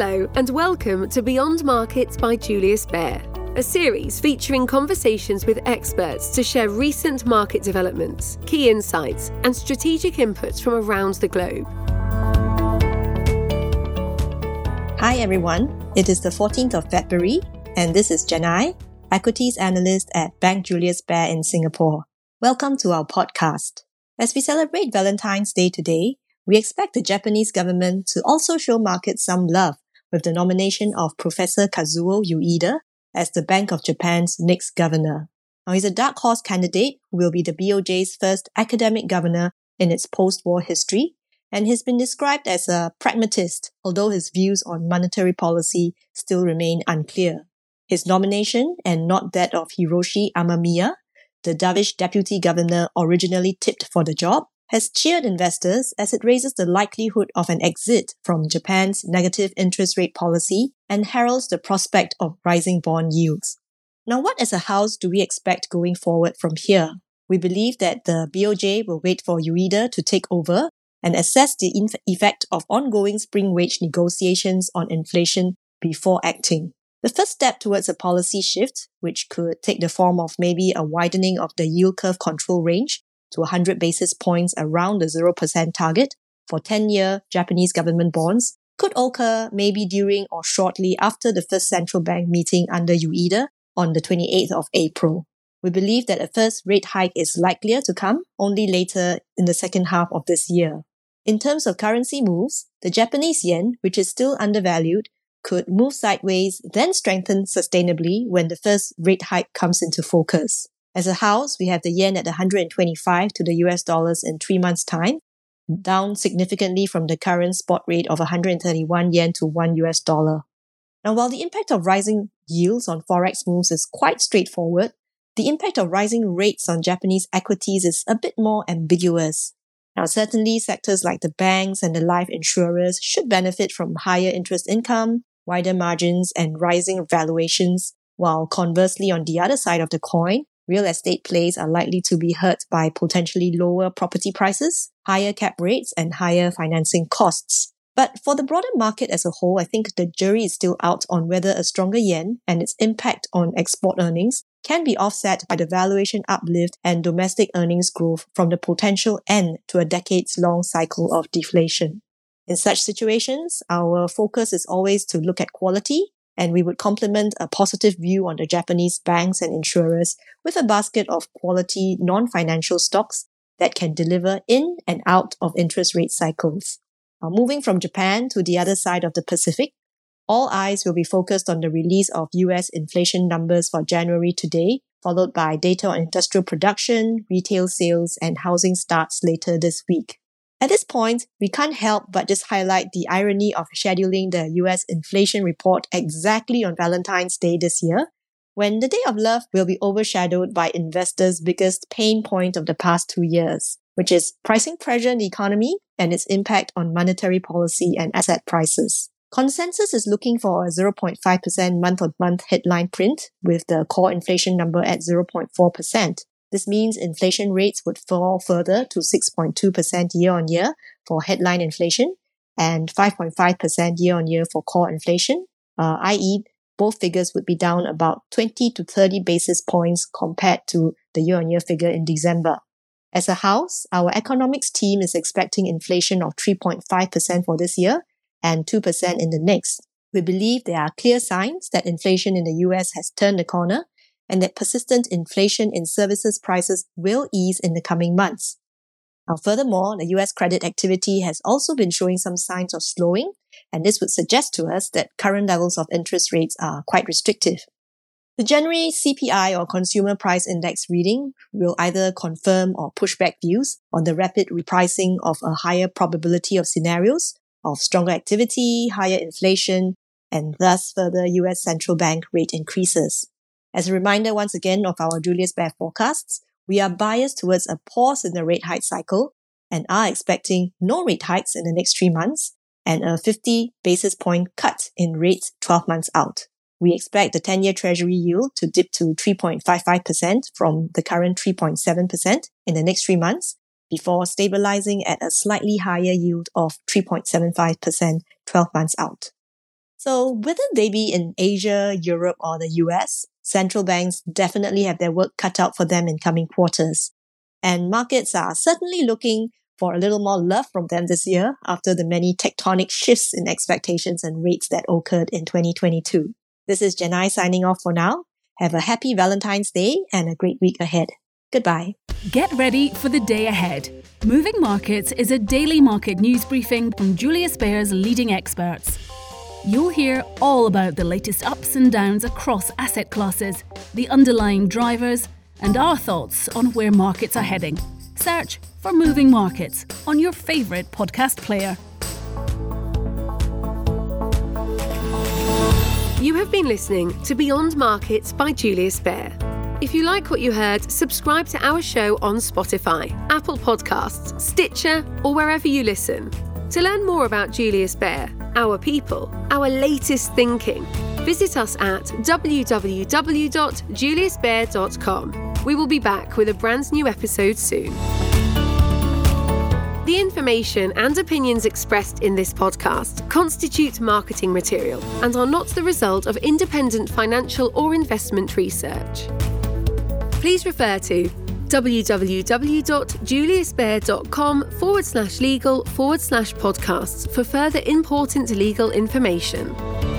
Hello, and welcome to Beyond Markets by Julius Baer, a series featuring conversations with experts to share recent market developments, key insights, and strategic inputs from around the globe. Hi, everyone. It is the 14th of February, and this is Jen-Ai, equities analyst at Bank Julius Baer in Singapore. Welcome to our podcast. As we celebrate Valentine's Day today, we expect the Japanese government to also show markets some love with the nomination of Professor Kazuo Ueda as the Bank of Japan's next governor. Now, he's a dark horse candidate who will be the BOJ's first academic governor in its post-war history, and he's been described as a pragmatist, although his views on monetary policy still remain unclear. His nomination, and not that of Hiroshi Amamiya, the dovish deputy governor originally tipped for the job, has cheered investors as it raises the likelihood of an exit from Japan's negative interest rate policy and heralds the prospect of rising bond yields. Now, what as a house do we expect going forward from here? We believe that the BOJ will wait for Ueda to take over and assess the effect of ongoing spring wage negotiations on inflation before acting. The first step towards a policy shift, which could take the form of maybe a widening of the yield curve control range, to 100 basis points around the 0% target for 10 year Japanese government bonds could occur maybe during or shortly after the first central bank meeting under Ueda on the 28th of April. We believe that a first rate hike is likelier to come only later in the second half of this year. In terms of currency moves, the Japanese yen, which is still undervalued, could move sideways, then strengthen sustainably when the first rate hike comes into focus. As a house, we have the yen at 125 to the US dollars in three months' time, down significantly from the current spot rate of 131 yen to 1 US dollar. Now, while the impact of rising yields on forex moves is quite straightforward, the impact of rising rates on Japanese equities is a bit more ambiguous. Now, certainly sectors like the banks and the life insurers should benefit from higher interest income, wider margins, and rising valuations, while conversely, on the other side of the coin, real estate plays are likely to be hurt by potentially lower property prices, higher cap rates, and higher financing costs. But for the broader market as a whole, I think the jury is still out on whether a stronger yen and its impact on export earnings can be offset by the valuation uplift and domestic earnings growth from the potential end to a decades long cycle of deflation. In such situations, our focus is always to look at quality and we would complement a positive view on the Japanese banks and insurers with a basket of quality non-financial stocks that can deliver in and out of interest rate cycles. Now, moving from Japan to the other side of the Pacific, all eyes will be focused on the release of US inflation numbers for January today, followed by data on industrial production, retail sales, and housing starts later this week. At this point, we can't help but just highlight the irony of scheduling the US inflation report exactly on Valentine's Day this year, when the Day of Love will be overshadowed by investors' biggest pain point of the past two years, which is pricing pressure in the economy and its impact on monetary policy and asset prices. Consensus is looking for a 0.5% month on month headline print, with the core inflation number at 0.4%. This means inflation rates would fall further to 6.2% year on year for headline inflation and 5.5% year on year for core inflation, uh, i.e., both figures would be down about 20 to 30 basis points compared to the year on year figure in December. As a house, our economics team is expecting inflation of 3.5% for this year and 2% in the next. We believe there are clear signs that inflation in the US has turned the corner and that persistent inflation in services prices will ease in the coming months. Now, furthermore, the US credit activity has also been showing some signs of slowing, and this would suggest to us that current levels of interest rates are quite restrictive. The January CPI or Consumer Price Index reading will either confirm or push back views on the rapid repricing of a higher probability of scenarios of stronger activity, higher inflation, and thus further US central bank rate increases. As a reminder once again of our Julius Baer forecasts, we are biased towards a pause in the rate hike cycle and are expecting no rate hikes in the next three months and a 50 basis point cut in rates 12 months out. We expect the 10 year treasury yield to dip to 3.55% from the current 3.7% in the next three months before stabilizing at a slightly higher yield of 3.75% 12 months out. So, whether they be in Asia, Europe, or the US, central banks definitely have their work cut out for them in coming quarters. And markets are certainly looking for a little more love from them this year after the many tectonic shifts in expectations and rates that occurred in 2022. This is Jen-Ai signing off for now. Have a happy Valentine's Day and a great week ahead. Goodbye. Get ready for the day ahead. Moving Markets is a daily market news briefing from Julius Baer's leading experts. You'll hear all about the latest ups and downs across asset classes, the underlying drivers, and our thoughts on where markets are heading. Search for Moving Markets on your favourite podcast player. You have been listening to Beyond Markets by Julius Baer. If you like what you heard, subscribe to our show on Spotify, Apple Podcasts, Stitcher, or wherever you listen. To learn more about Julius Baer, our people, our latest thinking, visit us at www.juliusbaer.com. We will be back with a brand new episode soon. The information and opinions expressed in this podcast constitute marketing material and are not the result of independent financial or investment research. Please refer to www.juliusbaer.com forward slash legal forward slash podcasts for further important legal information.